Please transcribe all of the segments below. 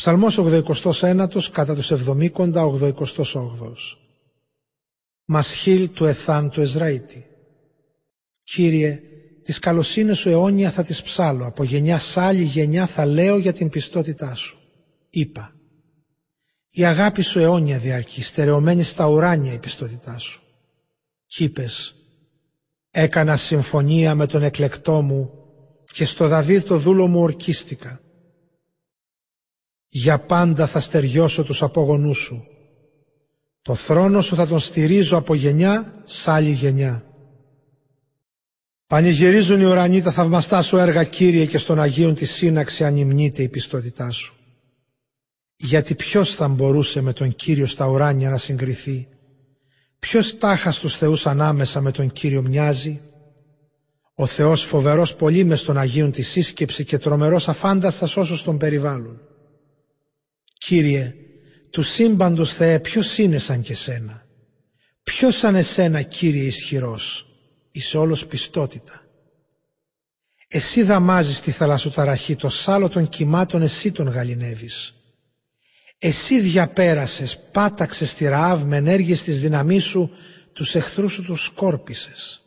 Ψαλμός 89 κατά τους 70 88 Μασχίλ του Εθάν του Εζραήτη Κύριε, τις καλοσύνες σου αιώνια θα τις ψάλω, από γενιά σ' άλλη γενιά θα λέω για την πιστότητά σου. Είπα, η αγάπη σου αιώνια διαρκεί, στερεωμένη στα ουράνια η πιστότητά σου. Κι είπες, έκανα συμφωνία με τον εκλεκτό μου και στο Δαβίδ το δούλο μου ορκίστηκα. Για πάντα θα στεριώσω τους απόγονούς σου. Το θρόνο σου θα τον στηρίζω από γενιά σ' άλλη γενιά. Πανηγυρίζουν οι ουρανοί τα θαυμαστά σου έργα Κύριε και στον Αγίον τη σύναξη ανυμνείται η πιστότητά σου. Γιατί ποιος θα μπορούσε με τον Κύριο στα ουράνια να συγκριθεί; Ποιος τάχας στους θεούς ανάμεσα με τον Κύριο μοιάζει; Ο Θεός φοβερός πολύ μες στον Αγίον τη σύσκεψη και τρομερός αφάνταστας όσους τον περιβάλλουν. Κύριε, του σύμπαντος Θεέ ποιος είναι σαν και σένα; Ποιος σαν εσένα Κύριε ισχυρός, είσαι όλος πιστότητα; Εσύ δαμάζεις τη θαλασσοταραχή, το σάλο των κυμάτων εσύ τον γαλινεύεις. Εσύ διαπέρασες, πάταξες τη Ραάβ με ενέργειες της δύναμής σου, τους εχθρούς σου τους σκόρπισες.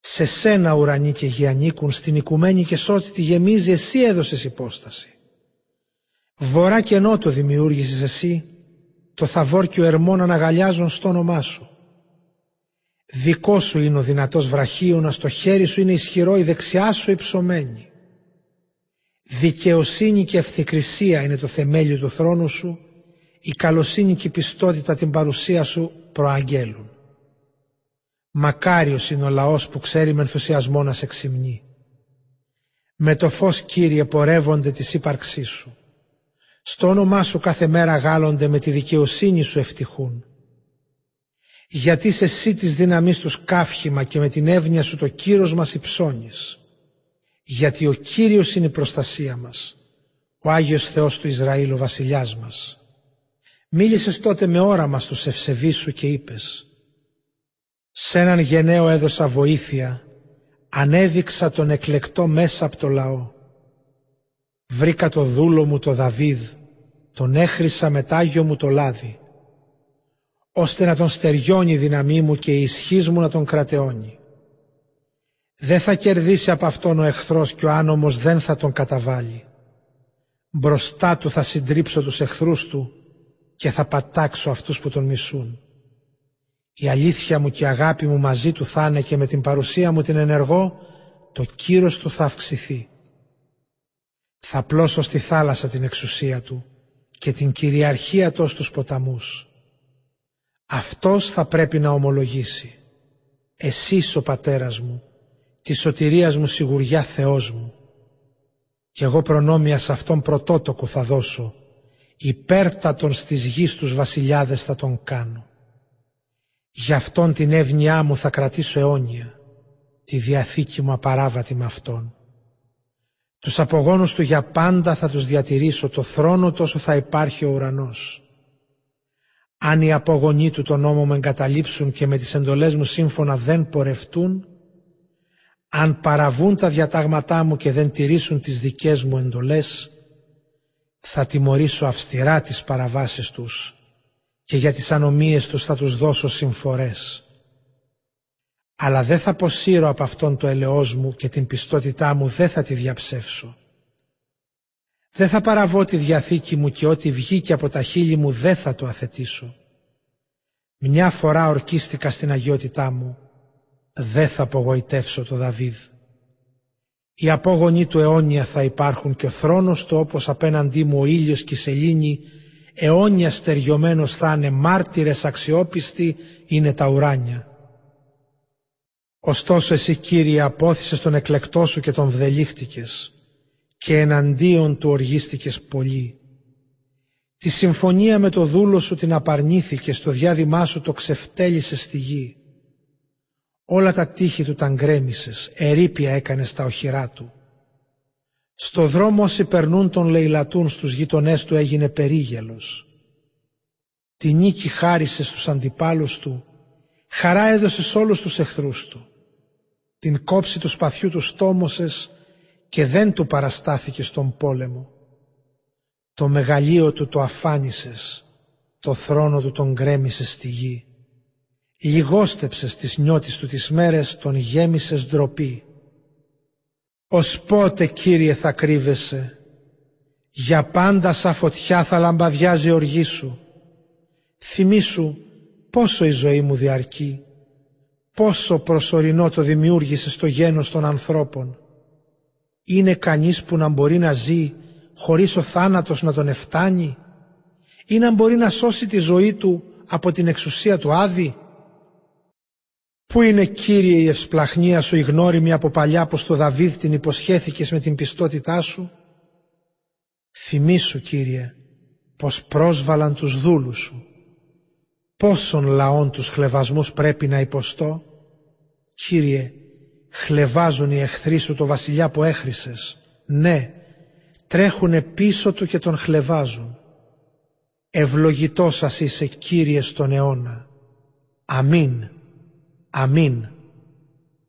Σε σένα ουρανοί και γη ανήκουν, στην οικουμένη και σώτη τη γεμίζει, εσύ έδωσες υπόσταση. Βορρά και νότο δημιούργησες εσύ, το θαβόρ και ο ερμόν αναγαλιάζουν στο όνομά σου. Δικό σου είναι ο δυνατός βραχίωνας, το χέρι σου είναι ισχυρό, η δεξιά σου υψωμένη. Δικαιοσύνη και ευθυκρισία είναι το θεμέλιο του θρόνου σου, η καλοσύνη και η πιστότητα την παρουσία σου προαγγέλουν. Μακάριος είναι ο λαός που ξέρει με ενθουσιασμό να σε ξυμνεί. Με το φως Κύριε πορεύονται της ύπαρξής σου. Στο όνομά σου κάθε μέρα γάλλονται με τη δικαιοσύνη σου ευτυχούν. Γιατί σε εσύ της δύναμής τους κάφχημα και με την εύνοια σου το κύρος μας υψώνεις. Γιατί ο Κύριος είναι η προστασία μας, ο Άγιος Θεός του Ισραήλ ο βασιλιάς μας. Μίλησες τότε με όραμα στους ευσεβείς σου και είπες «Σ' έναν γενναίο έδωσα βοήθεια, ανέδειξα τον εκλεκτό μέσα από το λαό. Βρήκα το δούλο μου το Δαβίδ, τον έχρισα με τάγιο μου το λάδι, ώστε να τον στεριώνει η δύναμή μου και η ισχύς μου να τον κρατεώνει. Δεν θα κερδίσει από αυτόν ο εχθρός και ο άνομος δεν θα τον καταβάλει. Μπροστά του θα συντρίψω τους εχθρούς του και θα πατάξω αυτούς που τον μισούν. Η αλήθεια μου και η αγάπη μου μαζί του θα είναι και με την παρουσία μου την ενεργό το κύρος του θα αυξηθεί. Θα πλώσω στη θάλασσα την εξουσία του και την κυριαρχία του στους ποταμούς. Αυτός θα πρέπει να ομολογήσει. Εσύ ο πατέρας μου, της σωτηρίας μου σιγουριά Θεός μου. Κι εγώ προνόμια σε αυτόν πρωτότοκο θα δώσω, υπέρτατον στις γης τους βασιλιάδες θα τον κάνω. Γι' αυτόν την εύνοιά μου θα κρατήσω αιώνια, τη διαθήκη μου απαράβατη με αυτόν. Τους απογόνους του για πάντα θα τους διατηρήσω, το θρόνο τόσο θα υπάρχει ο ουρανός. Αν οι απογονοί του τον νόμο με εγκαταλείψουν και με τις εντολές μου σύμφωνα δεν πορευτούν, αν παραβούν τα διατάγματά μου και δεν τηρήσουν τις δικές μου εντολές, θα τιμωρήσω αυστηρά τις παραβάσεις τους και για τις ανομίες τους θα τους δώσω συμφορές αλλά δεν θα αποσύρω από αυτόν το ελαιός μου και την πιστότητά μου δεν θα τη διαψεύσω. Δεν θα παραβώ τη διαθήκη μου και ό,τι βγήκε από τα χείλη μου δεν θα το αθετήσω. Μια φορά ορκίστηκα στην αγιότητά μου, δεν θα απογοητεύσω το Δαβίδ. Οι απόγονοι του αιώνια θα υπάρχουν και ο θρόνος του όπως απέναντί μου ο ήλιος και η σελήνη αιώνια στεριωμένος θα είναι μάρτυρες αξιόπιστοι είναι τα ουράνια. Ωστόσο εσύ Κύριε απόθυσες τον εκλεκτό σου και τον βδελίχτηκες και εναντίον του οργίστηκες πολύ. Τη συμφωνία με το δούλο σου την απαρνήθηκε, στο διάδημά σου το ξεφτέλησε στη γη. Όλα τα τείχη του τα γκρέμισες, ερήπια έκανες στα οχυρά του. Στο δρόμο όσοι περνούν τον λαιλατούν στους γειτονές του έγινε περίγελος. Τη νίκη χάρισες στους αντιπάλους του, χαρά έδωσες σε όλους τους εχθρούς του την κόψη του σπαθιού του στόμωσες και δεν του παραστάθηκε στον πόλεμο. Το μεγαλείο του το αφάνισες, το θρόνο του τον γκρέμισες στη γη. Λιγόστεψες τις νιώτης του τις μέρες, τον γέμισες ντροπή. Ως πότε, Κύριε, θα κρύβεσαι, για πάντα σαν φωτιά θα λαμπαδιάζει η οργή σου. Θυμήσου πόσο η ζωή μου διαρκεί, πόσο προσωρινό το δημιούργησε στο γένος των ανθρώπων. Είναι κανείς που να μπορεί να ζει χωρίς ο θάνατος να τον εφτάνει; Ή να μπορεί να σώσει τη ζωή του από την εξουσία του Άδη; Πού είναι Κύριε η ευσπλαχνία σου η γνώριμη από παλιά πως το Δαβίδ την υποσχέθηκες με την πιστότητά σου; Θυμήσου Κύριε πως πρόσβαλαν τους δούλους σου. Πόσων λαών τους χλεβασμούς πρέπει να υποστώ. Κύριε, χλεβάζουν οι εχθροί σου το βασιλιά που έχρισες. Ναι, τρέχουνε πίσω του και τον χλεβάζουν. Ευλογητός σας είσαι Κύριε στον αιώνα. Αμήν. Αμήν.